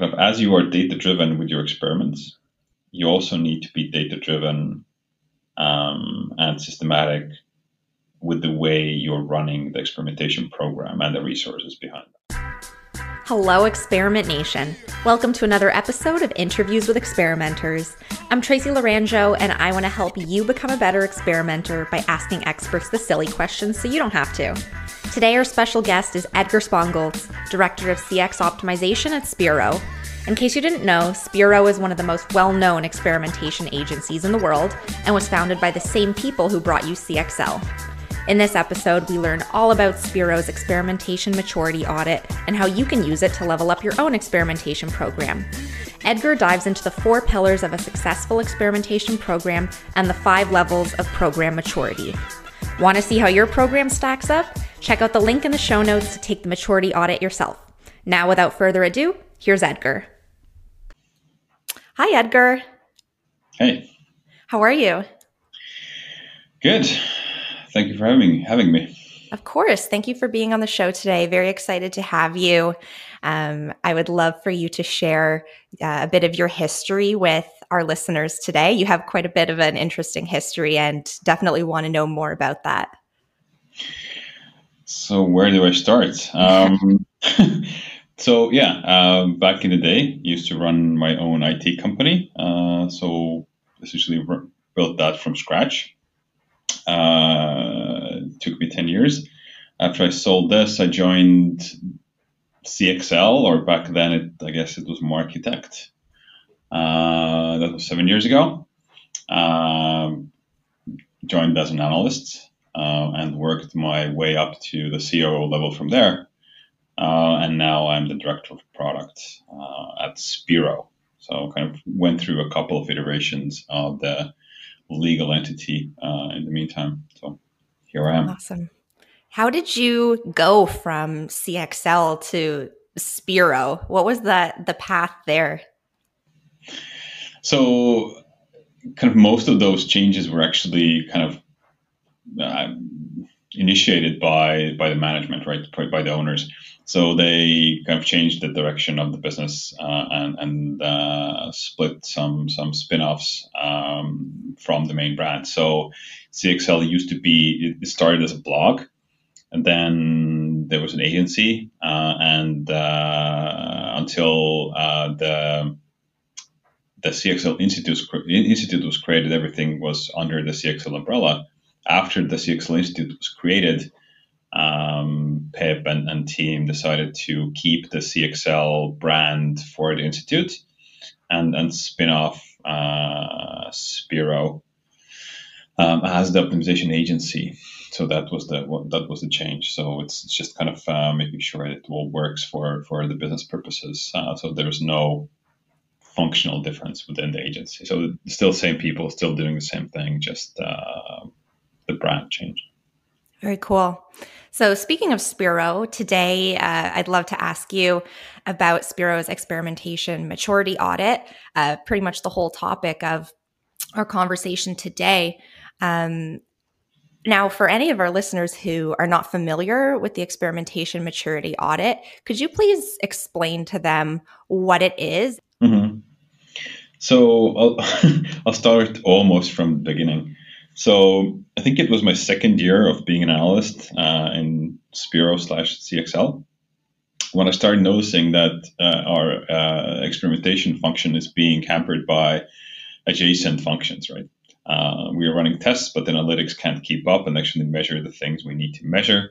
kind of as you are data driven with your experiments, you also need to be data driven um, and systematic with the way you're running the experimentation program and the resources behind it. Hello, Experiment Nation. Welcome to another episode of Interviews with Experimenters. I'm Tracy Laranjo, and I want to help you become a better experimenter by asking experts the silly questions so you don't have to. Today, our special guest is Edgar Spongolts, Director of CX Optimization at Speero. In case you didn't know, Speero is one of the most well known experimentation agencies in the world and was founded by the same people who brought you CXL. In this episode, we learn all about Speero's experimentation maturity audit and how you can use it to level up your own experimentation program. Edgar dives into the four pillars of a successful experimentation program and the five levels of program maturity. Want to see how your program stacks up? Check out the link in the show notes to take the maturity audit yourself. Now, without further ado, here's Edgar. Hi, Edgar. Hey. How are you? Good. Thank you for having having me. Of course. Thank you for being on the show today. Very excited to have you. Um, I would love for you to share uh, a bit of your history with our listeners today. You have quite a bit of an interesting history and definitely want to know more about that. So, where do I start? Um, so, yeah, uh, back in the day, used to run my own IT company. Uh, so, essentially built that from scratch. Uh, took me 10 years. After I sold this, I joined CXL, or back then, it, I guess it was Markitect. Uh, that was seven years ago. Um, joined as an analyst uh, and worked my way up to the COO level from there. Uh, and now I'm the director of product uh, at Speero. So kind of went through a couple of iterations of the legal entity uh, in the meantime. So here I am. Awesome. How did you go from CXL to Speero? What was the the path there? So, kind of most of those changes were actually kind of uh, initiated by by the management, right, by the owners. So they kind of changed the direction of the business uh, and, and uh, split some some spin-offs um, from the main brand. So CXL used to be it started as a blog, and then there was an agency, uh, and uh, until uh, the the CXL Institute, Institute was created, everything was under the CXL umbrella. After the CXL Institute was created, um, Peep and, and team decided to keep the CXL brand for the institute and, and spin off uh, Speero um, as the optimization agency. So that was the that was the change. So it's, it's just kind of uh, making sure it all works for for the business purposes. Uh, so there's no functional difference within the agency. So still same people, still doing the same thing, just uh, the brand changed. Very cool. So, speaking of Speero, today uh, I'd love to ask you about Speero's experimentation maturity audit, uh, pretty much the whole topic of our conversation today. Um, now, for any of our listeners who are not familiar with the experimentation maturity audit, could you please explain to them what it is? Mm-hmm. So, I'll, I'll start almost from the beginning. So I think it was my second year of being an analyst uh, in Speero slash CXL when I started noticing that uh, our uh, experimentation function is being hampered by adjacent functions, right? Uh, we are running tests, but the analytics can't keep up and actually measure the things we need to measure.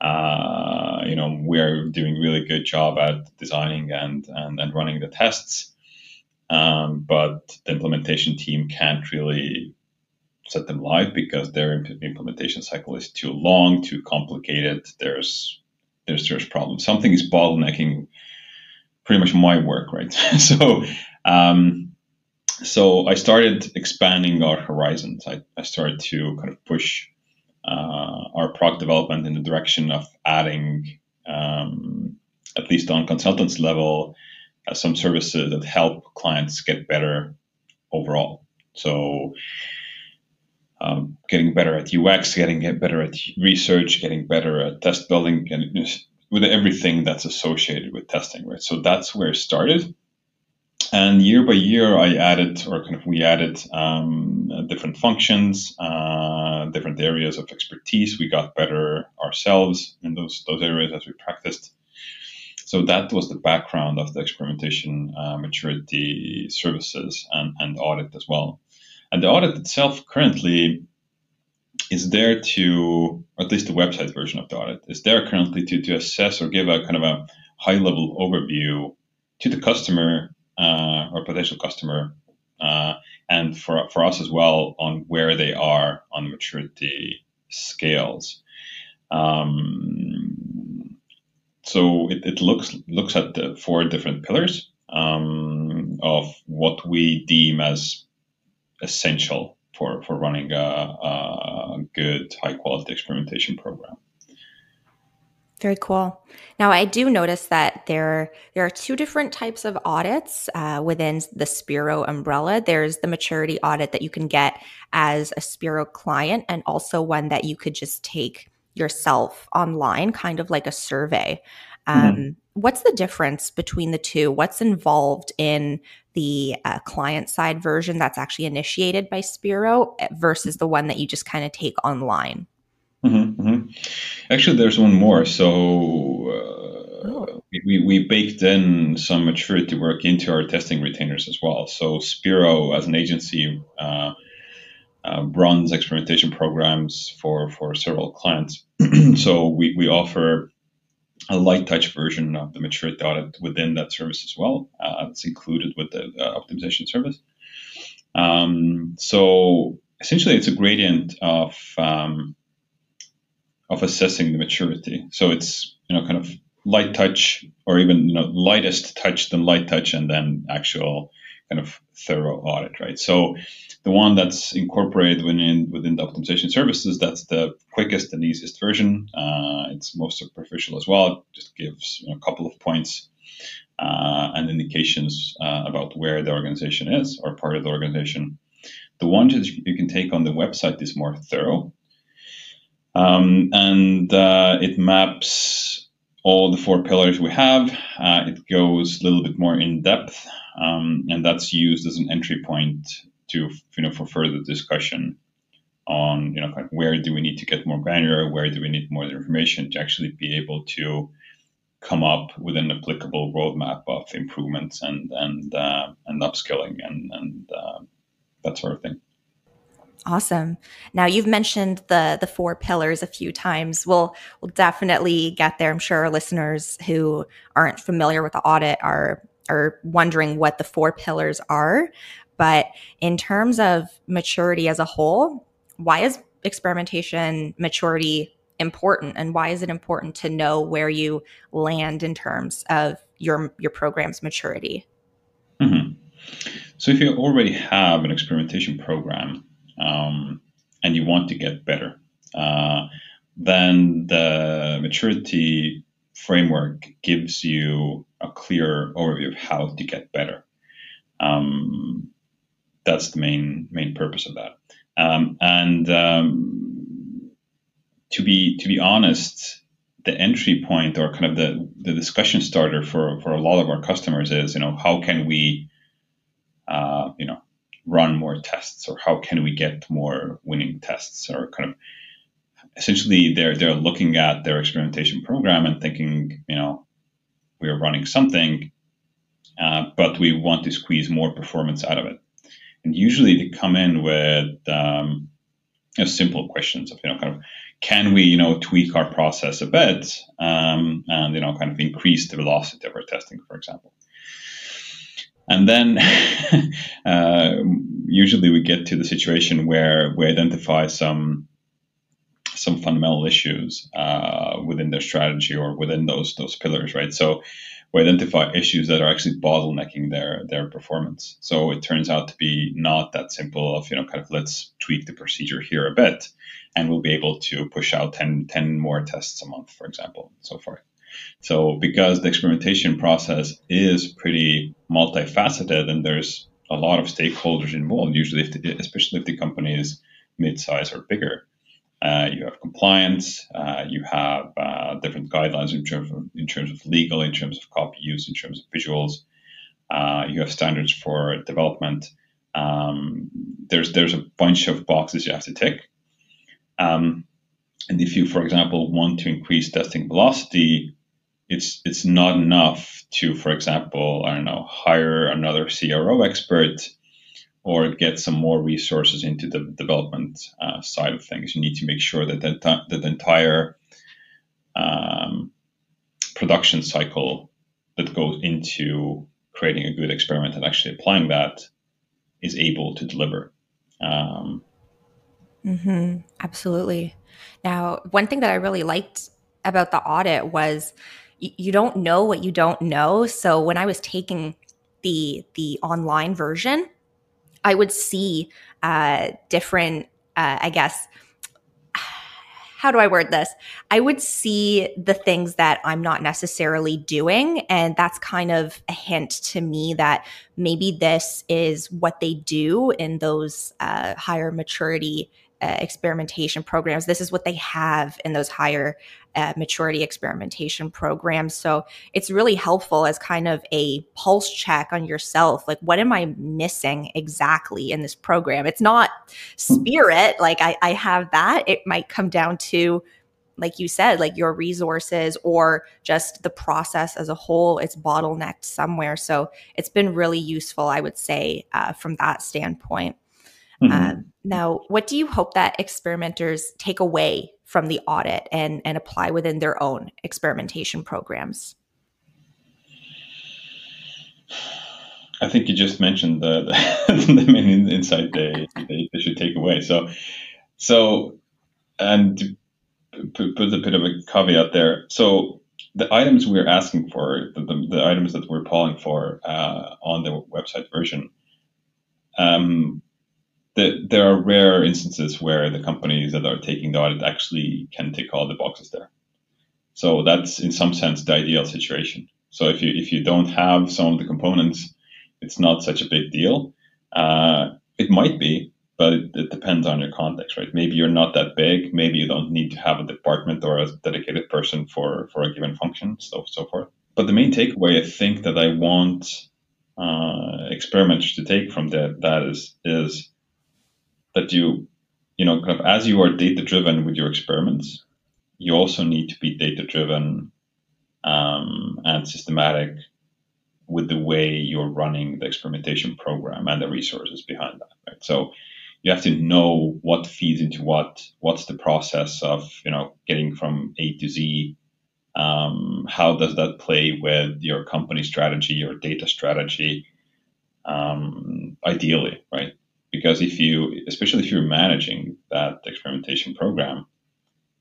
Uh, you know, we are doing really good job at designing and, and, and running the tests, um, but the implementation team can't really set them live because their implementation cycle is too long, too complicated. There's there's there's problems. Something is bottlenecking pretty much my work, right? so um, so I started expanding our horizons. I, I started to kind of push uh, our product development in the direction of adding, um, at least on consultants level, uh, some services that help clients get better overall. So um, getting better at UX, getting better at research, getting better at test building, and with everything that's associated with testing, right? So that's where it started. and year by year, I added, or kind of we added um, different functions, uh, different areas of expertise. We got better ourselves in those those areas as we practiced. So that was the background of the experimentation uh, maturity services and, and audit as well. And the audit itself currently is there to, or at least the website version of the audit, is there currently to, to assess or give a kind of a high level overview to the customer uh, or potential customer, uh, and for, for us as well on where they are on maturity scales. Um, so it, it looks looks at the four different pillars um, of what we deem as essential for, for running a, a good high quality experimentation program. Very cool. Now, I do notice that there there are two different types of audits uh, within the Speero umbrella. There's the maturity audit that you can get as a Speero client, and also one that you could just take yourself online, kind of like a survey. Mm-hmm. Um, mm-hmm. What's the difference between the two? What's involved in the uh, client side version that's actually initiated by Speero eh, versus the one that you just kind of take online? Mm-hmm, mm-hmm. Actually, there's one more. So uh, oh. we, we baked in some maturity work into our testing retainers as well. So Speero, as an agency, uh, uh, runs experimentation programs for for several clients. so we, we offer a light touch version of the maturity audit within that service as well. Uh, it's included with the optimization service. Um, so essentially, it's a gradient of um, of assessing the maturity. So it's you know kind of light touch or even you know lightest touch then light touch and then actual kind of thorough audit, right? So the one that's incorporated within within the optimization services, that's the quickest and easiest version. Uh, it's most superficial as well. It just gives you know, a couple of points uh, and indications uh, about where the organization is or part of the organization. The one that you can take on the website is more thorough. Um, and uh, it maps all the four pillars we have. Uh, it goes a little bit more in depth, um, and that's used as an entry point to you know for further discussion on you know where do we need to get more granular, where do we need more information to actually be able to come up with an applicable roadmap of improvements and and uh, and upskilling and and uh, that sort of thing. Awesome. Now you've mentioned the the four pillars a few times. We'll we'll definitely get there. I'm sure our listeners who aren't familiar with the audit are are wondering what the four pillars are. But in terms of maturity as a whole, why is experimentation maturity important and why is it important to know where you land in terms of your your program's maturity? Mm-hmm. So if you already have an experimentation program, um, and you want to get better, uh, then the maturity framework gives you a clear overview of how to get better. Um, that's the main main purpose of that. Um, and um, to be to be honest, the entry point or kind of the, the discussion starter for, for a lot of our customers is, you know, how can we, uh, you know, run more tests or how can we get more winning tests or kind of essentially they're they're looking at their experimentation program and thinking you know we're running something uh, but we want to squeeze more performance out of it and usually they come in with um, you know, simple questions of you know kind of can we you know tweak our process a bit um, and you know kind of increase the velocity of our testing for example and then uh, usually we get to the situation where we identify some some fundamental issues uh, within their strategy or within those those pillars, right? So we identify issues that are actually bottlenecking their their performance. So it turns out to be not that simple of you know kind of let's tweak the procedure here a bit, and we'll be able to push out 10, 10 more tests a month, for example, so forth. So because the experimentation process is pretty multifaceted and there's a lot of stakeholders involved, usually, if the, especially if the company is mid-size or bigger, you have compliance, uh, you have uh, different guidelines in terms of in terms of legal, in terms of copy use, in terms of visuals. Uh, you have standards for development. Um, there's there's a bunch of boxes you have to tick. Um, and if you, for example, want to increase testing velocity, it's it's not enough to, for example, I don't know, hire another CRO expert or get some more resources into the development uh, side of things. You need to make sure that the, that the entire um, production cycle that goes into creating a good experiment and actually applying that is able to deliver. Um, mm-hmm. Absolutely. Now, one thing that I really liked about the audit was you don't know what you don't know. So when I was taking the the online version, I would see uh, different, uh, I guess, how do I word this? I would see the things that I'm not necessarily doing. And that's kind of a hint to me that maybe this is what they do in those uh, higher maturity uh, experimentation programs. This is what they have in those higher uh, maturity experimentation programs. So it's really helpful as kind of a pulse check on yourself. Like, what am I missing exactly in this program? It's not spirit, like I, I have that. It might come down to, like you said, like your resources or just the process as a whole. It's bottlenecked somewhere. So it's been really useful, I would say, uh, from that standpoint. Mm-hmm. Um, now, what do you hope that experimenters take away from the audit and, and apply within their own experimentation programs? I think you just mentioned the, the, the main insight they, they, they, should take away. So, so and to put, put a bit of a caveat there. So, the items we're asking for, the, the, the items that we're calling for uh, on the website version, um, the, there are rare instances where the companies that are taking the audit actually can tick all the boxes there. So that's in some sense the ideal situation. So if you if you don't have some of the components, it's not such a big deal. Uh, it might be, but it, it, depends on your context, right? Maybe you're not that big. Maybe you don't need to have a department or a dedicated person for for a given function, so so forth. But the main takeaway I think that I want uh, experimenters to take from that that is is that you, you know, kind of as you are data driven with your experiments, you also need to be data driven um, and systematic with the way you're running the experimentation program and the resources behind that. Right? So you have to know what feeds into what, what's the process of you know getting from A to Z. Um, how does that play with your company strategy, your data strategy? Um, ideally, right? Because if you especially if you're managing that experimentation program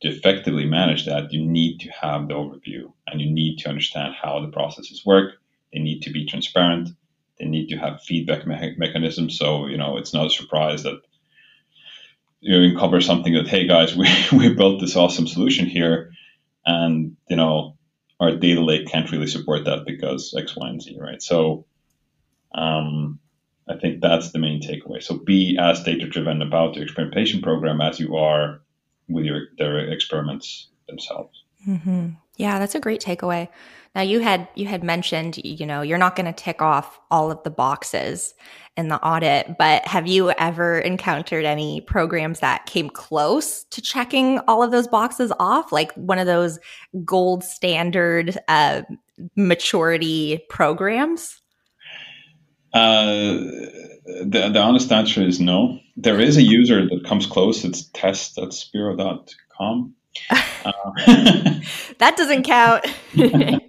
to effectively manage that you need to have the overview and you need to understand how the processes work. They need to be transparent. They need to have feedback me- mechanisms. So you know it's not a surprise that you uncover something that hey guys we, we built this awesome solution here and you know our data lake can't really support that because x y and z right? So um, I think that's the main takeaway. So be as data driven about the experimentation program as you are with your their experiments themselves. Mm-hmm. Yeah, that's a great takeaway. Now you had you had mentioned you know you're not going to tick off all of the boxes in the audit, but have you ever encountered any programs that came close to checking all of those boxes off, like one of those gold standard uh, maturity programs? Uh, the, the honest answer is no. There is a user that comes close. It's test at speero.com. Uh, that doesn't count.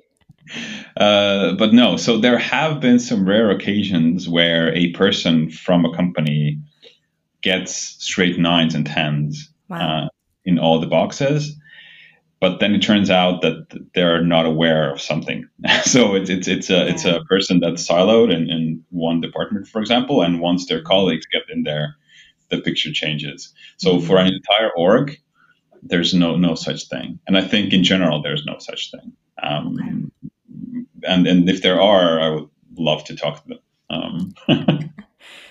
uh, but no, so there have been some rare occasions where a person from a company gets straight nines and tens wow. uh, in all the boxes but then it turns out that they're not aware of something. so it's it's it's a it's a person that's siloed in, in one department, for example, and once their colleagues get in there, the picture changes. So mm-hmm. for an entire org, there's no no such thing, and I think in general there's no such thing. Um, okay. And and if there are, I would love to talk to them. Um,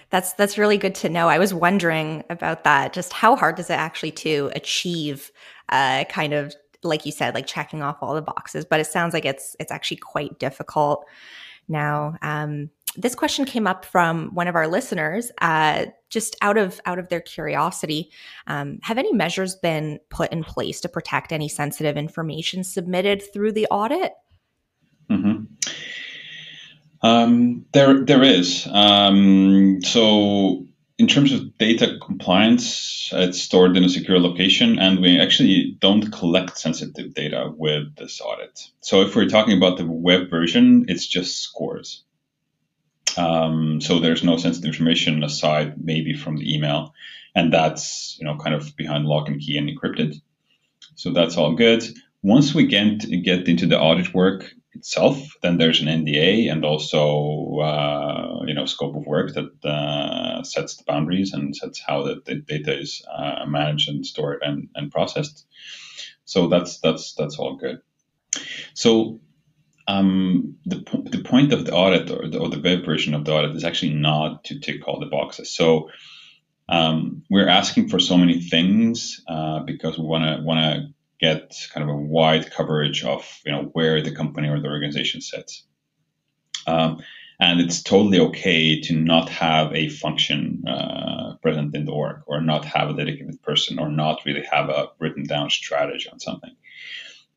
that's that's really good to know. I was wondering about that. Just how hard is it actually to achieve uh, kind of like you said, like checking off all the boxes, but it sounds like it's it's actually quite difficult now. Um, this question came up from one of our listeners, uh, just out of out of their curiosity. Um, have any measures been put in place to protect any sensitive information submitted through the audit? Mm-hmm. Um, there, there is. Um, so, in terms of data compliance, it's stored in a secure location, and we actually don't collect sensitive data with this audit. So, if we're talking about the web version, it's just scores. Um, so there's no sensitive information aside maybe from the email, and that's you know kind of behind lock and key and encrypted. So that's all good. Once we get get into the audit work itself, then there's an NDA and also uh, you know scope of work that uh, sets the boundaries and sets how the, data is uh, managed and stored and, and processed. So that's that's that's all good. So um, the, the point of the audit or the, or the web version of the audit is actually not to tick all the boxes. So um, we're asking for so many things uh, because we want to want to get kind of a wide coverage of you know where the company or the organization sits. Um, and it's totally okay to not have a function uh, present in the org or not have a dedicated person or not really have a written down strategy on something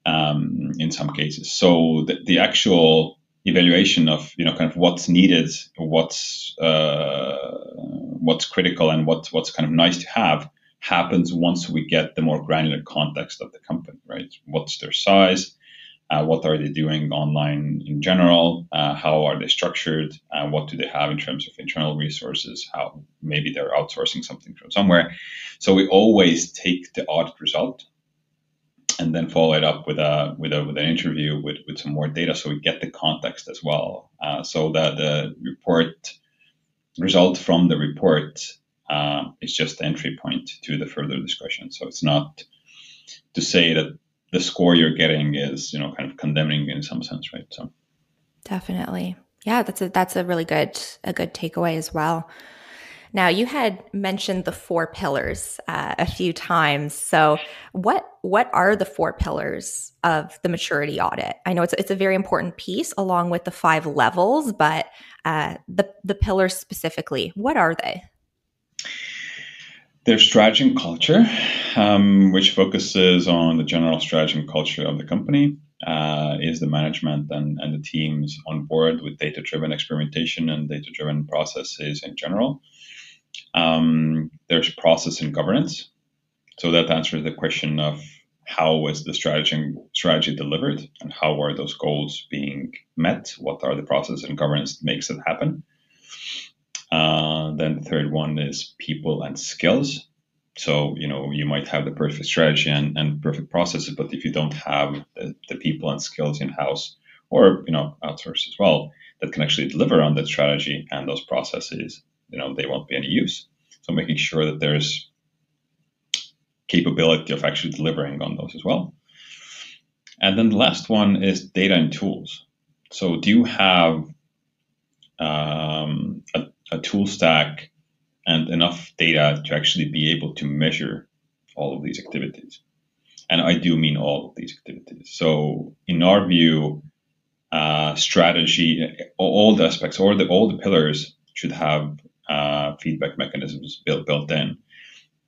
um, in some cases. So the, the, actual evaluation of you know kind of what's needed, what's uh, what's critical, and what's what's kind of nice to have happens once we get the more granular context of the company. Right? What's their size? Uh, what are they doing online in general? Uh, how are they structured? Uh, what do they have in terms of internal resources? How maybe they're outsourcing something from somewhere. So we always take the audit result and then follow it up with a with a with an interview with with some more data, so we get the context as well. Uh, so that the report result from the report uh, is just the entry point to the further discussion. So it's not to say that the score you're getting is you know kind of condemning in some sense, right? So definitely, yeah, that's a that's a really good a good takeaway as well. Now, you had mentioned the four pillars uh, a few times. So, what what are the four pillars of the maturity audit? I know it's it's a very important piece along with the five levels, but uh, the the pillars specifically, what are they? There's strategy and culture, um, which focuses on the general strategy and culture of the company. Uh, is the management and, and the teams on board with data driven experimentation and data driven processes in general. Um, there's process and governance. So that answers the question of how was the strategy strategy delivered and how are those goals being met? What are the process and governance that makes it happen? Uh, then the third one is people and skills. So, you know, you might have the perfect strategy and, and perfect processes, but if you don't have the, the people and skills in house or, you know, outsource as well, that can actually deliver on that strategy and those processes, you know they won't be any use. So making sure that there's capability of actually delivering on those as well. And then the last one is data and tools. So do you have um, a, a tool stack and enough data to actually be able to measure all of these activities? And I do mean all of these activities. So in our view, uh, strategy, all the aspects, or the all the pillars should have uh, feedback mechanisms built built in,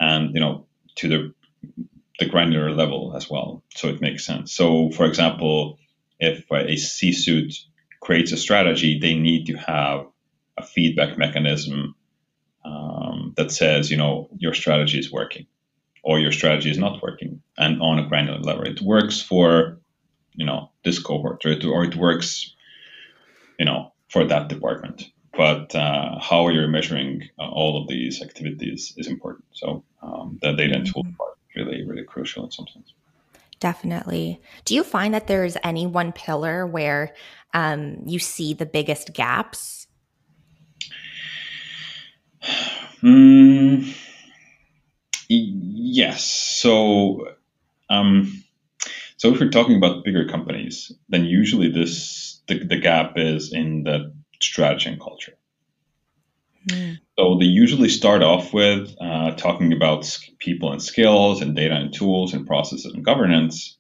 and you know to the the granular level as well. So it makes sense. So for example, if a C-suite creates a strategy, they need to have a feedback mechanism um, that says, you know, your strategy is working or your strategy is not working, and on a granular level, it works for you know this cohort or it, or it works, you know, for that department but uh, how you're measuring uh, all of these activities is important. So um, the data and tool part really, really crucial in some sense. Definitely. Do you find that there's any one pillar where um, you see the biggest gaps? Mm, yes. So, um, so if we're talking about bigger companies, then usually this the, the gap is in the strategy and culture. Mm. So they usually start off with uh, talking about people and skills and data and tools and processes and governance,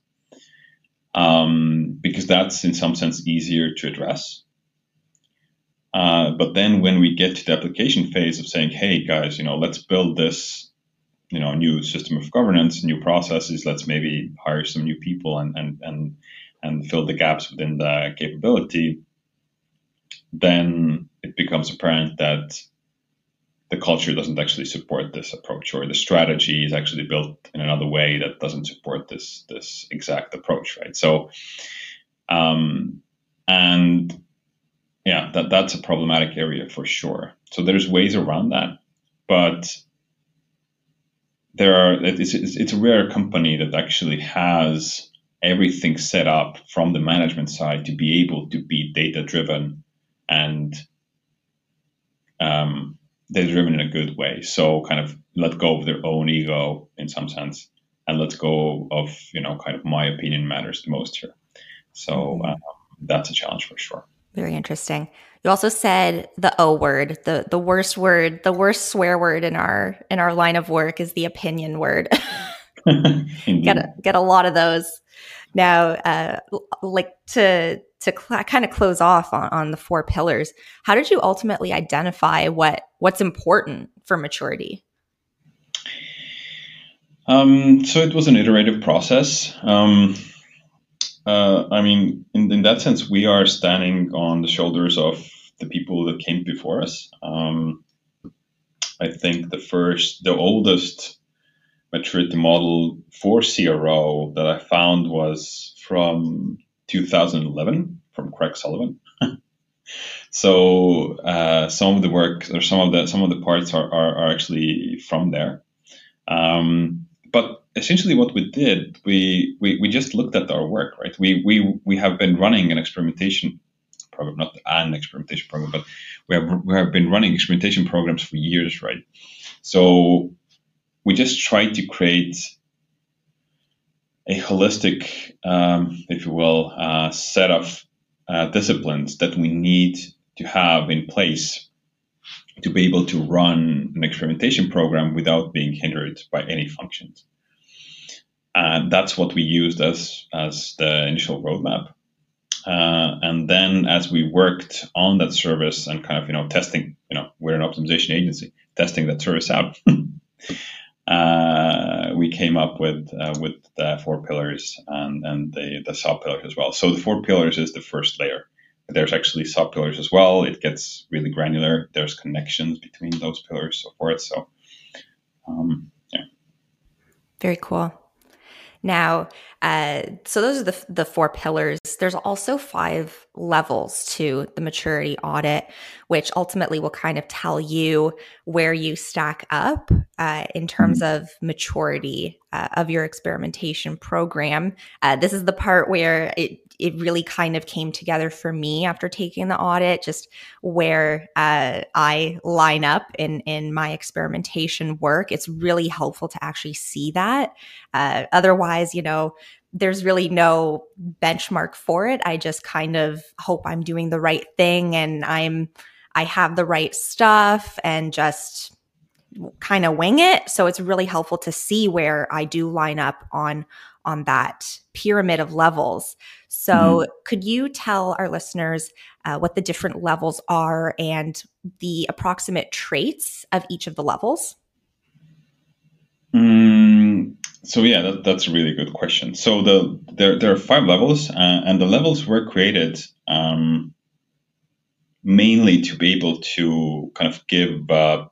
um, because that's in some sense easier to address. Uh, but then when we get to the application phase of saying, hey guys, you know, let's build this, you know, new system of governance, new processes, let's maybe hire some new people and and and and fill the gaps within the capability, then it becomes apparent that the culture doesn't actually support this approach or the strategy is actually built in another way that doesn't support this this exact approach right? So um, and yeah, that, that's a problematic area for sure. So there's ways around that, but there are it's, it's, it's a rare company that actually has everything set up from the management side to be able to be data driven and um, data driven in a good way. So kind of let go of their own ego in some sense and let go of you know kind of my opinion matters the most here. So uh, that's a challenge for sure. Very interesting. You also said the O word, the the worst word, the worst swear word in our in our line of work is the opinion word. get a, get a lot of those. Now, uh, like to to cl- kind of close off on, on the four pillars. How did you ultimately identify what what's important for maturity? Um, so it was an iterative process. Um, uh, I mean, in, in that sense, we are standing on the shoulders of the people that came before us. Um, I think the first, the oldest maturity model for CRO that I found was from 2011 from Craig Sullivan. so uh, some of the work or some of the some of the parts are, are, are actually from there. Um, but essentially what we did, we, we, we just looked at our work, right? We, we, we have been running an experimentation program, not an experimentation program, but we have, we have been running experimentation programs for years, right? So we just tried to create a holistic, um, if you will, uh, set of uh, disciplines that we need to have in place to be able to run an experimentation program without being hindered by any functions. And that's what we used as, as the initial roadmap. Uh, and then as we worked on that service and kind of, you know, testing, you know, we're an optimization agency, testing that service out, uh, we came up with uh, with the four pillars and, and the, the sub pillars as well. So the four pillars is the first layer. There's actually sub pillars as well. It gets really granular. There's connections between those pillars, so forth. So, um, yeah. Very cool. Now, uh, so those are the, the four pillars. There's also five levels to the maturity audit, which ultimately will kind of tell you where you stack up uh, in terms mm-hmm. of maturity uh, of your experimentation program. Uh, this is the part where it it really kind of came together for me after taking the audit, just where uh, I line up in in my experimentation work. It's really helpful to actually see that. Uh, otherwise, you know, there's really no benchmark for it. I just kind of hope I'm doing the right thing and I'm I have the right stuff and just kind of wing it. So it's really helpful to see where I do line up on on that pyramid of levels. So, mm-hmm. could you tell our listeners uh, what the different levels are and the approximate traits of each of the levels? Mm, so yeah, that, that's a really good question. So the there there are five levels, uh, and the levels were created um, mainly to be able to kind of give uh,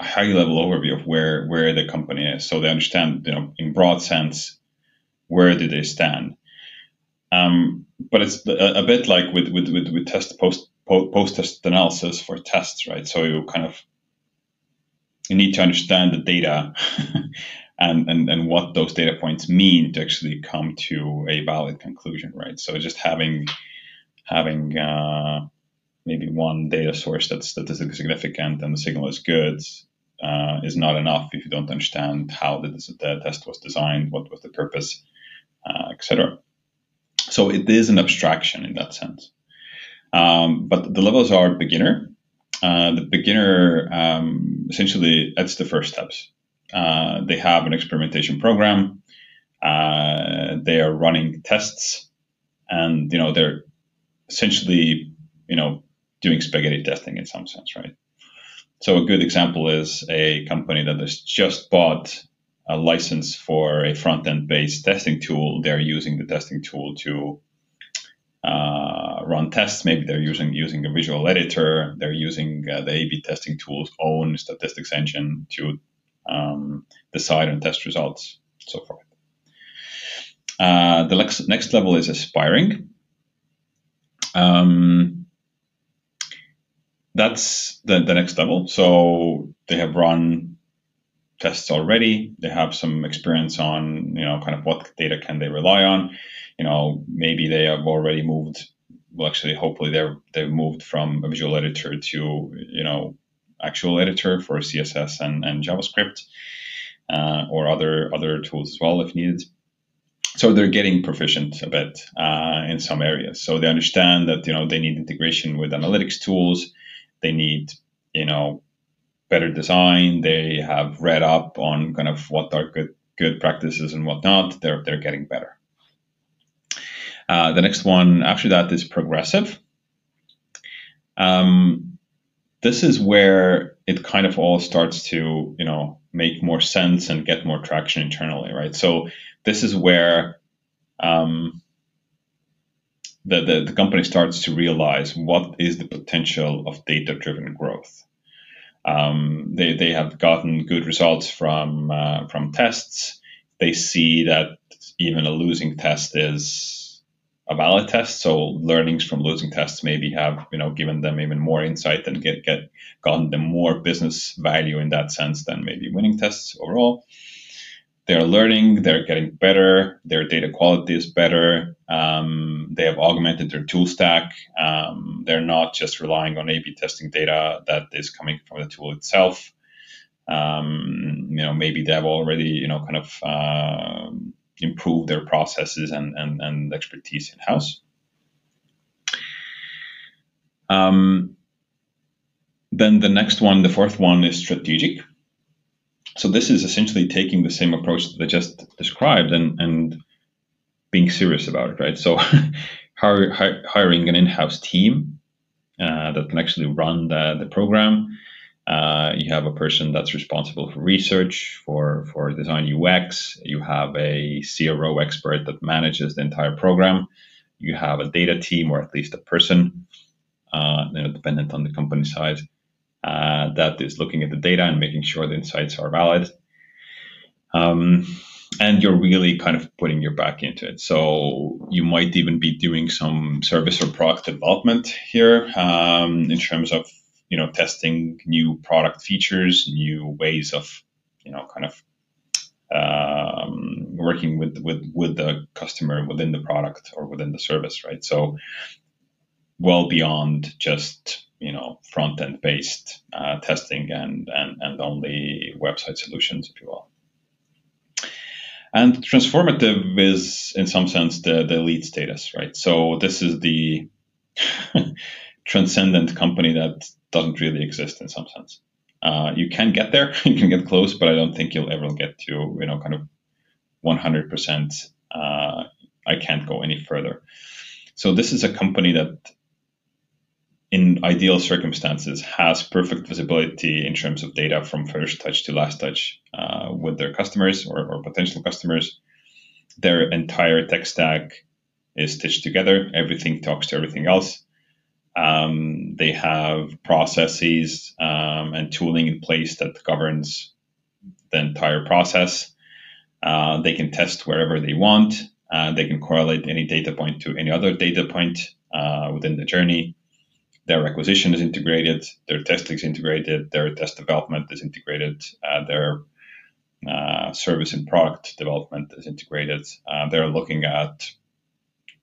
a high level overview of where where the company is, so they understand, you know, in broad sense, where do they stand. Um, but it's a, a, bit like with with with, with test post post test analysis for tests, right? So you kind of you need to understand the data and, and and what those data points mean to actually come to a valid conclusion, right? So just having having uh, maybe one data source that's statistically significant and the signal is good uh, is not enough if you don't understand how the, the test was designed, what was the purpose, uh, etc. So it is an abstraction in that sense. Um, but the levels are beginner. Uh, the beginner um, essentially that's the first steps. Uh, they have an experimentation program. Uh, they are running tests, and you know they're essentially you know doing spaghetti testing in some sense, right? So a good example is a company that has just bought a license for a front-end based testing tool. They're using the testing tool to uh, run tests. Maybe they're using using a visual editor. They're using uh, the A/B testing tool's own statistics engine to um, decide on test results, so forth. Uh, the next next level is aspiring. Um, that's the, the next level. So they have run tests already. They have some experience on, you know, kind of what data can they rely on. You know, maybe they have already moved. Well, actually, hopefully they're they've moved from a visual editor to, you know, actual editor for CSS and, and JavaScript uh, or other other tools as well if needed. So they're getting proficient a bit uh, in some areas. So they understand that you know they need integration with analytics tools. They need you know better design. They have read up on kind of what are good good practices and whatnot. They're they're getting better. Uh, the next one after that is progressive. Um, this is where it kind of all starts to you know make more sense and get more traction internally, right? So this is where um, the, the, the company starts to realize what is the potential of data driven growth. Um, they, they have gotten good results from uh, from tests. They see that even a losing test is a valid test. So learnings from losing tests maybe have you know given them even more insight and get get gotten them more business value in that sense than maybe winning tests overall. They're learning, they're getting better, their data quality is better. Um, they have augmented their tool stack. Um, they're not just relying on A/B testing data that is coming from the tool itself. Um, you know, maybe they have already, you know, kind of improved their processes and, and, and expertise in house. Um, then the next one, the fourth one, is strategic. So this is essentially taking the same approach that I just described and, and being serious about it, right? So hiring an in-house team uh, that can actually run the, the program. Uh, you have a person that's responsible for research, for, for design UX. You have a CRO expert that manages the entire program. You have a data team, or at least a person, uh, you know, dependent on the company size, uh, that is looking at the data and making sure the insights are valid. Um, and you're really kind of putting your back into it. So you might even be doing some service or product development here um, in terms of you know testing new product features, new ways of you know kind of um, working with with with the customer within the product or within the service, right? So well beyond just you know front end based uh, testing and, and and only website solutions, if you will. And transformative is, in some sense, the, the elite status, right? So this is the transcendent company that doesn't really exist in some sense. Uh, you can get there, you can get close, but I don't think you'll ever get to, you know, kind of 100%. Uh, I can't go any further. So this is a company that in ideal circumstances, has perfect visibility in terms of data from first touch to last touch uh, with their customers or, or, potential customers. Their entire tech stack is stitched together. Everything talks to everything else. Um, they have processes um, and tooling in place that governs the entire process. Uh, they can test wherever they want. Uh, they can correlate any data point to any other data point uh, within the journey their acquisition is integrated, their testing is integrated, their test development is integrated, uh, their uh, service and product development is integrated. Uh, they're looking at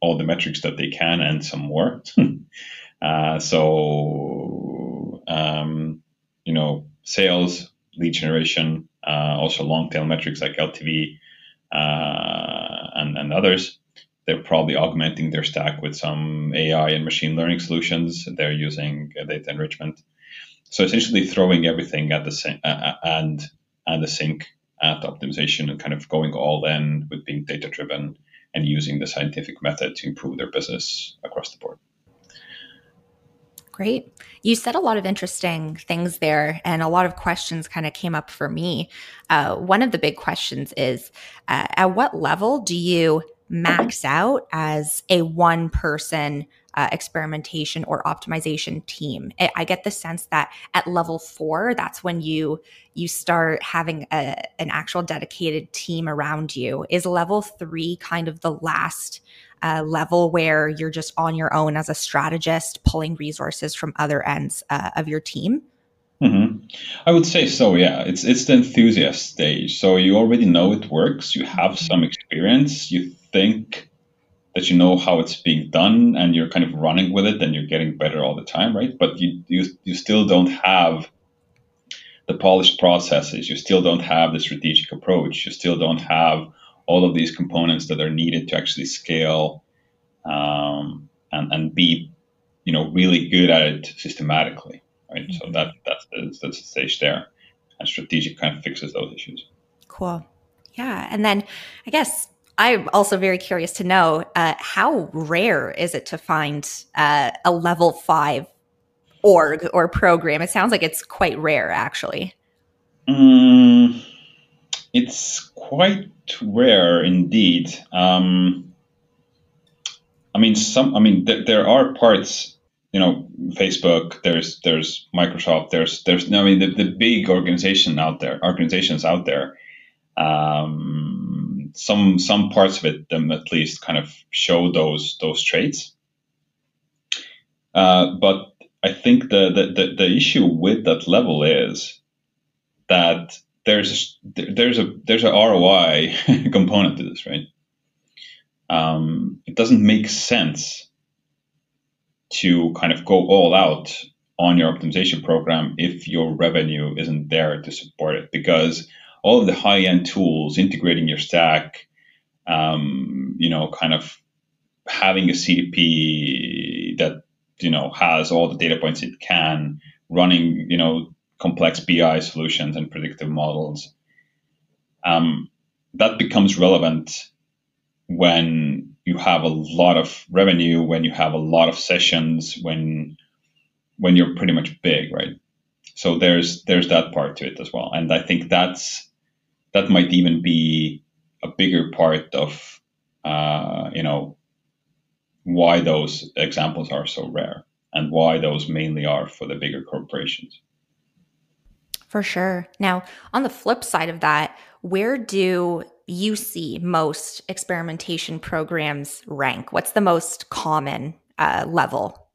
all the metrics that they can and some more. Uh, so, um, you know, sales, lead generation, uh, also long tail metrics like LTV uh, and, and others they're probably augmenting their stack with some AI and machine learning solutions. They're using uh, data enrichment. So essentially throwing everything at the same and and the sink at optimization and kind of going all in with being data driven and using the scientific method to improve their business across the board. Great. You said a lot of interesting things there, and a lot of questions kind of came up for me. Uh, one of the big questions is uh, at what level do you max out as a one person uh, experimentation or optimization team. I get the sense that at level four, that's when you you start having a, an actual dedicated team around you. Is level three kind of the last uh, level where you're just on your own as a strategist, pulling resources from other ends uh, of your team? Mm-hmm. I would say so. Yeah, it's it's the enthusiast stage. So you already know it works. You have mm-hmm. some experience. You think that you know how it's being done and you're kind of running with it and you're getting better all the time, right? But you you, you still don't have the polished processes. You still don't have the strategic approach. You still don't have all of these components that are needed to actually scale um, and and be you know really good at it systematically, right? Mm-hmm. So that that's the, that's the stage there, and strategic kind of fixes those issues. Cool. Yeah, and then I guess I'm also very curious to know uh, how rare is it to find uh, a level five org or program? It sounds like it's quite rare, actually. Mm, it's quite rare indeed. Um, I mean, some. I mean, th- there are parts. You know, Facebook. There's there's Microsoft. There's there's. I mean, the, the big organization out there, organizations out there. Um, some some parts of it, them at least, kind of show those those traits. Uh, but I think the, the, the the issue with that level is that there's there's a there's a ROI component to this, right? Um, it doesn't make sense to kind of go all out on your optimization program if your revenue isn't there to support it because all of the high end tools, integrating your stack, um, you know, kind of having a CDP that you know has all the data points it can, running you know complex BI solutions and predictive models. Um, that becomes relevant when you have a lot of revenue, when you have a lot of sessions, when when you're pretty much big, right? So there's there's that part to it as well, and I think that's that might even be a bigger part of uh, you know why those examples are so rare and why those mainly are for the bigger corporations. For sure. Now, on the flip side of that, where do you see most experimentation programs rank? What's the most common uh, level?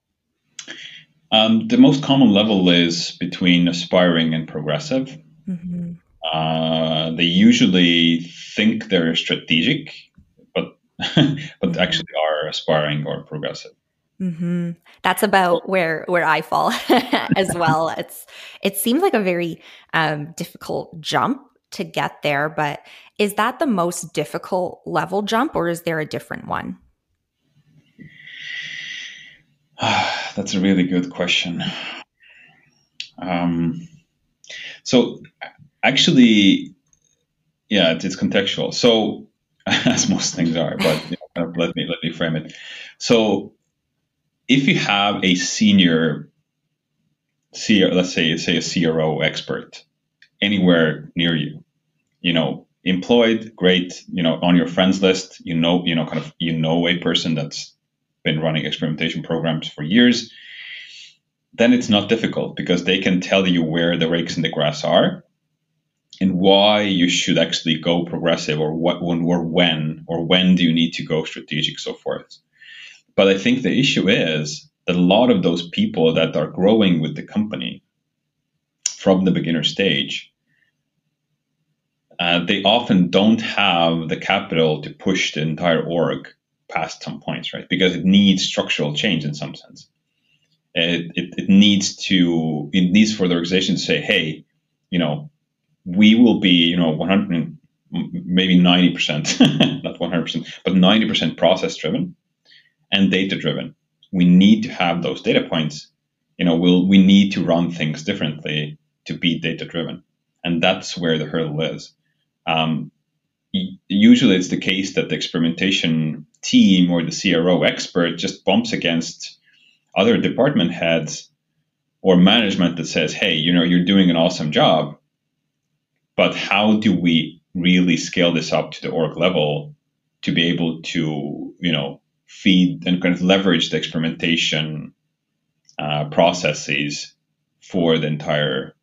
Um, the most common level is between aspiring and progressive. Mm-hmm. Uh, they usually think they're strategic, but but actually are aspiring or progressive. Mm-hmm. That's about where where I fall as well. it's it seems like a very um, difficult jump to get there, but is that the most difficult level jump, or is there a different one? That's a really good question. Um, so actually, yeah, it's, it's contextual. So as most things are, but you know, let me let me frame it. So if you have a senior C, let's say say a CRO expert anywhere near you, you know, employed, great, you know, on your friends list, you know, you know, kind of you know a person that's been running experimentation programs for years, then it's not difficult because they can tell you where the rakes in the grass are and why you should actually go progressive or what when or when or when do you need to go strategic so forth. But i think the issue is that a lot of those people that are growing with the company from the beginner stage uh, they often don't have the capital to push the entire org past some points right? Because it needs structural change in some sense. It, it, it needs to it needs for the organization to say hey you know we will be, you know, 100, maybe 90%, not 100%, but 90% process driven and data driven. We need to have those data points. You know, we'll, we need to run things differently to be data driven. And that's where the hurdle is. Um, usually it's the case that the experimentation team or the CRO expert just bumps against other department heads or management that says, hey, you know, you're doing an awesome job, but how do we really scale this up to the org level to be able to, you know, feed and kind of leverage the experimentation uh, processes for the entire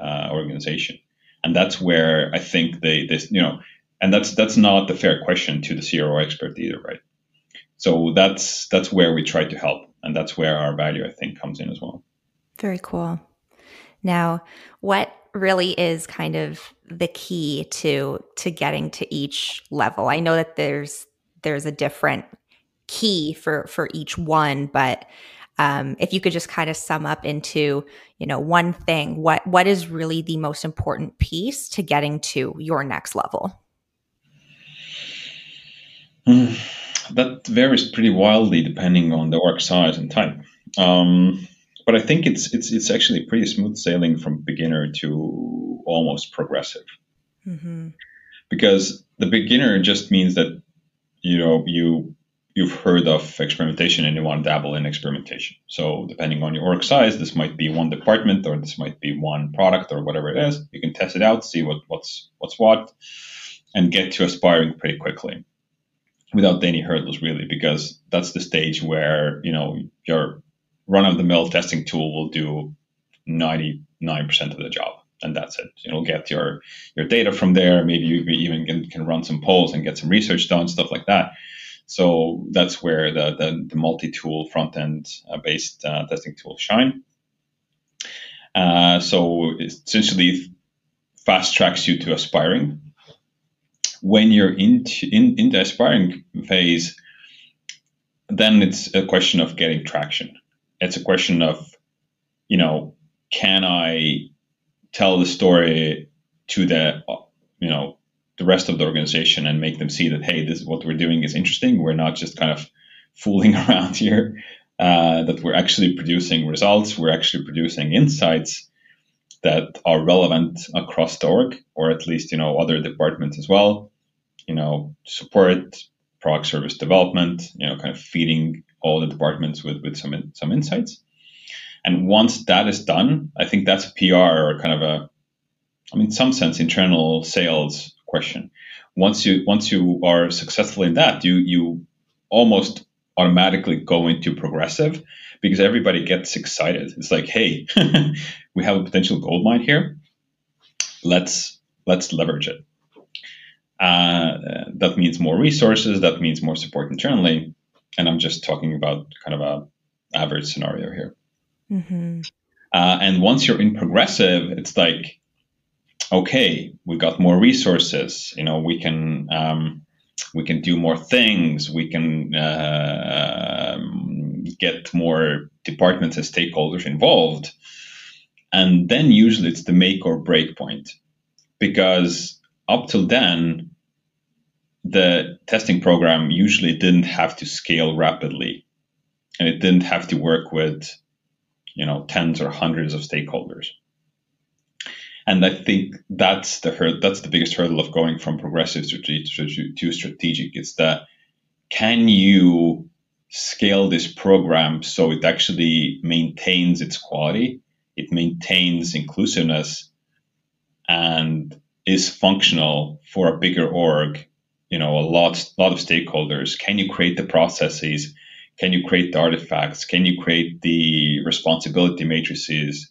uh, organization? And that's where I think they, this, you know, and that's that's not the fair question to the CRO expert either, right? So that's that's where we try to help, and that's where our value, I think, comes in as well. Very cool. Now, what really is kind of the key to to getting to each level? I know that there's there's a different key for for each one, but um, if you could just kind of sum up into you know one thing, what what is really the most important piece to getting to your next level? Mm, that varies pretty wildly depending on the org size and type. Um, but I think it's it's it's actually pretty smooth sailing from beginner to almost progressive. Mm-hmm. Because the beginner just means that you know you you've heard of experimentation and you want to dabble in experimentation. So depending on your org size, this might be one department or this might be one product or whatever it is. You can test it out, see what what's what's what, and get to aspiring pretty quickly without any hurdles really because that's the stage where you know your run-of-the-mill testing tool will do 99% of the job and that's it. You'll get your your data from there. Maybe you even can, can run some polls and get some research done stuff like that. So that's where the, the, the multi-tool front-end uh, based uh, testing tools shine. Uh, so essentially fast tracks you to aspiring. When you're in, in, in the aspiring phase, then it's a question of getting traction. It's a question of, you know, can I tell the story to the, you know, the rest of the organization and make them see that, hey, this what we're doing is interesting. We're not just kind of fooling around here. Uh, that we're actually producing results. We're actually producing insights that are relevant across the org, or at least you know other departments as well. You know, support, product service development. You know, kind of feeding all the departments with with some some insights. And once that is done, I think that's a PR or kind of a, I mean, some sense internal sales question. Once you once you are successful in that, you you almost automatically go into progressive because everybody gets excited. It's like, hey, we have a potential gold mine here. Let's let's leverage it. Uh, that means more resources. That means more support internally. And I'm just talking about kind of a average scenario here. Mm-hmm. Uh, and once you're in progressive, it's like, okay, we got more resources. You know, we can um, we can do more things. We can uh, get more departments and stakeholders involved. And then usually it's the make or break point. Because up till then, the testing program usually didn't have to scale rapidly and it didn't have to work with you know tens or hundreds of stakeholders. And i think that's the that's the biggest hurdle of going from progressive to strategic is that can you scale this program so it actually maintains its quality, it maintains inclusiveness, and is functional for a bigger org, you know, a lot, lot of stakeholders. Can you create the processes? Can you create the artifacts? Can you create the responsibility matrices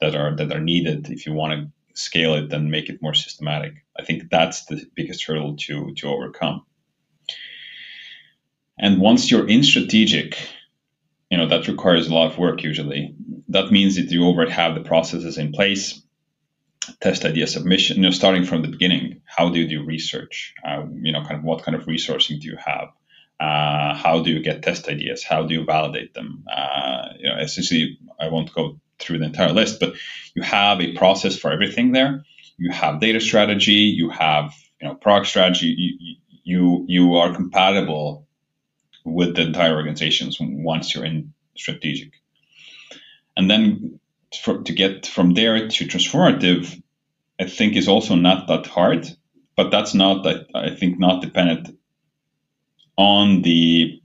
that are that are needed if you want to scale it and make it more systematic? I think that's the biggest hurdle to to overcome. And once you're in strategic, you know, that requires a lot of work usually. That means that you already have the processes in place, test idea submission, you know, starting from the beginning. How do you do research? Uh, you know, kind of what kind of resourcing do you have? Uh, how do you get test ideas? How do you validate them? Uh, you know, essentially, I won't go through the entire list, but you have a process for everything there. You have data strategy. You have you know product strategy. You you you are compatible with the entire organizations once you're in strategic. And then to get from there to transformative, I think is also not that hard, but that's not that I think not dependent on the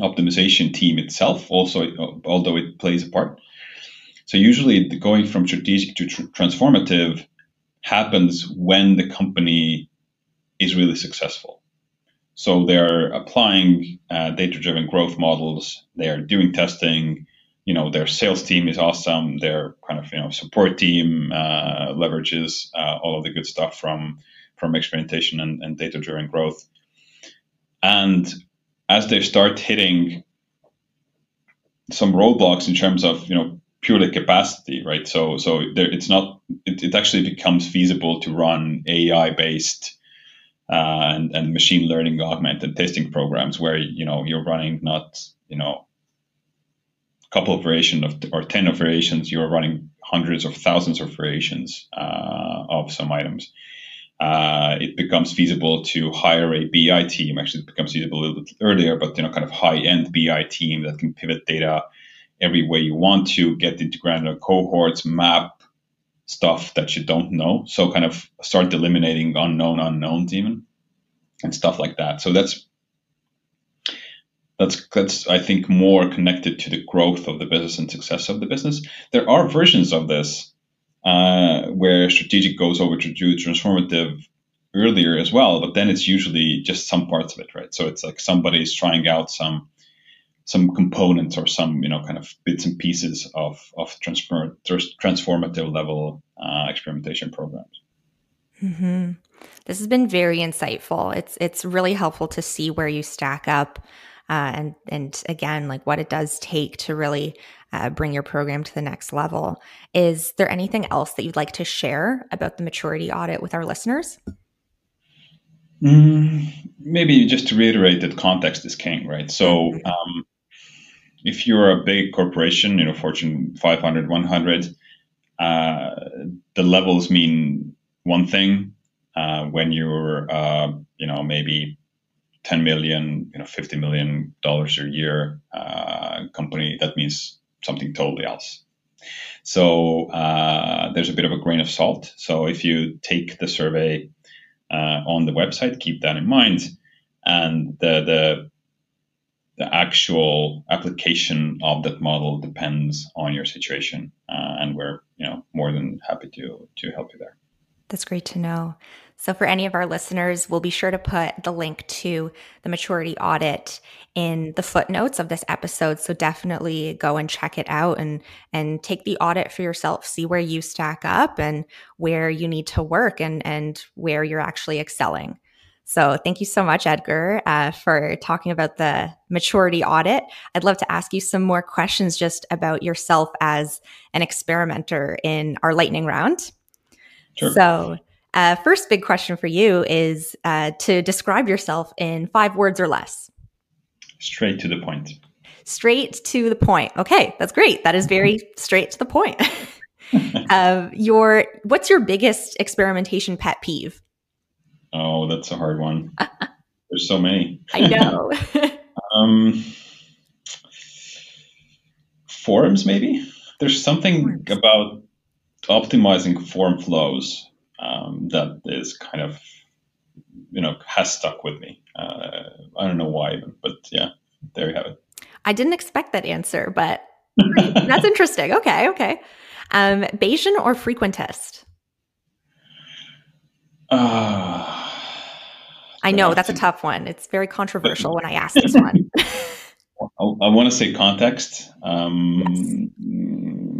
optimization team itself. Also, although it plays a part, So usually going from strategic to tr- transformative happens when the company is really successful. So they're applying uh, data-driven growth models. They are doing testing. You know, their sales team is awesome. Their kind of you know support team uh, leverages uh, all of the good stuff from from experimentation and, and data-driven growth. And as they start hitting some roadblocks in terms of you know purely capacity, right? So so there, it's not. It, it actually becomes feasible to run AI-based uh, and, and machine learning augmented testing programs where you know you're running not you know couple of variations of or 10 of variations you're running hundreds of thousands of variations uh, of some items uh, it becomes feasible to hire a bi team actually it becomes feasible a little bit earlier but you know kind of high-end bi team that can pivot data every way you want to get into granular cohorts map stuff that you don't know. So kind of start eliminating unknown unknowns even and stuff like that. So that's that's that's I think more connected to the growth of the business and success of the business. There are versions of this uh, where strategic goes over to do transformative earlier as well, but then it's usually just some parts of it, right? So it's like somebody's trying out some some components or some you know kind of bits and pieces of of transfer, transformative level uh, experimentation programs. Mm-hmm. This has been very insightful. It's it's really helpful to see where you stack up, uh, and and again, like what it does take to really uh, bring your program to the next level. Is there anything else that you'd like to share about the maturity audit with our listeners? Mm, maybe just to reiterate that context is king, right? So mm-hmm. um, if you're a big corporation, you know, Fortune 500, 100, uh, the levels mean one thing. Uh, when you're, uh, you know, maybe 10 million, you know, 50 million dollars a year uh, company, that means something totally else. So uh, there's a bit of a grain of salt. So if you take the survey uh, on the website, keep that in mind. And the, the the actual application of that model depends on your situation, uh, and we're you know more than happy to to help you there. That's great to know. So, for any of our listeners, we'll be sure to put the link to the maturity audit in the footnotes of this episode. So, definitely go and check it out and and take the audit for yourself. See where you stack up and where you need to work and and where you're actually excelling. So thank you so much, Edgar, uh, for talking about the maturity audit. I'd love to ask you some more questions just about yourself as an experimenter in our lightning round. Sure. So, uh, first big question for you is uh, to describe yourself in five words or less. Straight to the point. Straight to the point. Okay, that's great. That is very straight to the point. uh, your what's your biggest experimentation pet peeve? Oh, that's a hard one. There's so many. I know. um, forms, maybe. There's something forms. about optimizing form flows um, that is kind of, you know, has stuck with me. Uh, I don't know why, but yeah, there you have it. I didn't expect that answer, but that's interesting. Okay, okay. Um, Bayesian or frequentist? Uh, I know that's a tough one. It's very controversial when I ask this one. I, I want to say context. Um, yes.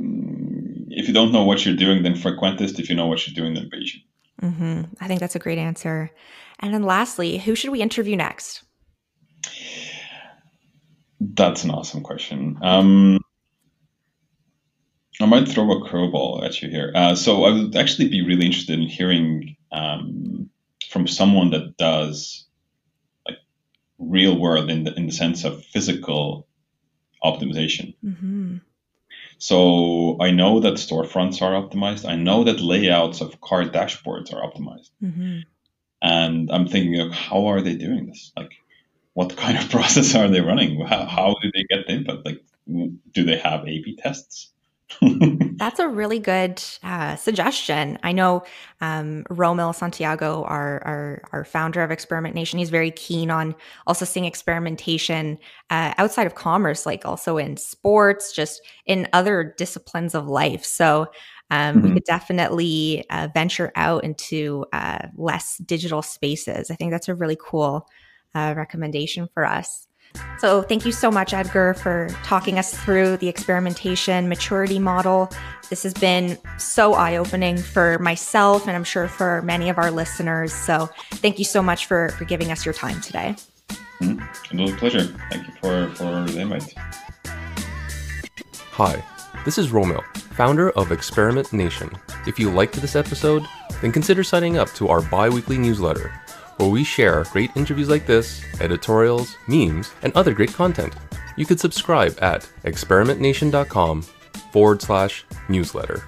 If you don't know what you're doing, then frequentist. If you know what you're doing, then Bayesian. Mm-hmm. I think that's a great answer. And then lastly, who should we interview next? That's an awesome question. Um, I might throw a curveball at you here. Uh, so I would actually be really interested in hearing um, from someone that does like real world in the in the sense of physical optimization. Mm-hmm. So I know that storefronts are optimized. I know that layouts of car dashboards are optimized. Mm-hmm. And I'm thinking of how are they doing this? Like, what kind of process are they running? How, how do they get the input? Like, do they have A/B tests? That's a really good uh, suggestion. I know um, Rommil Santiago, our, our, our founder of Experiment Nation, he's very keen on also seeing experimentation uh, outside of commerce, like also in sports, just in other disciplines of life. So um, mm-hmm. we could definitely uh, venture out into uh, less digital spaces. I think that's a really cool uh, recommendation for us. So, thank you so much, Edgar, for talking us through the experimentation maturity model. This has been so eye opening for myself and I'm sure for many of our listeners. So, thank you so much for, for giving us your time today. Mm-hmm. It was a pleasure. Thank you for, for the invite. Hi, this is Rommil, founder of Experiment Nation. If you liked this episode, then consider signing up to our bi weekly newsletter where we share great interviews like this, editorials, memes, and other great content. You could subscribe at experimentnation.com forward slash newsletter.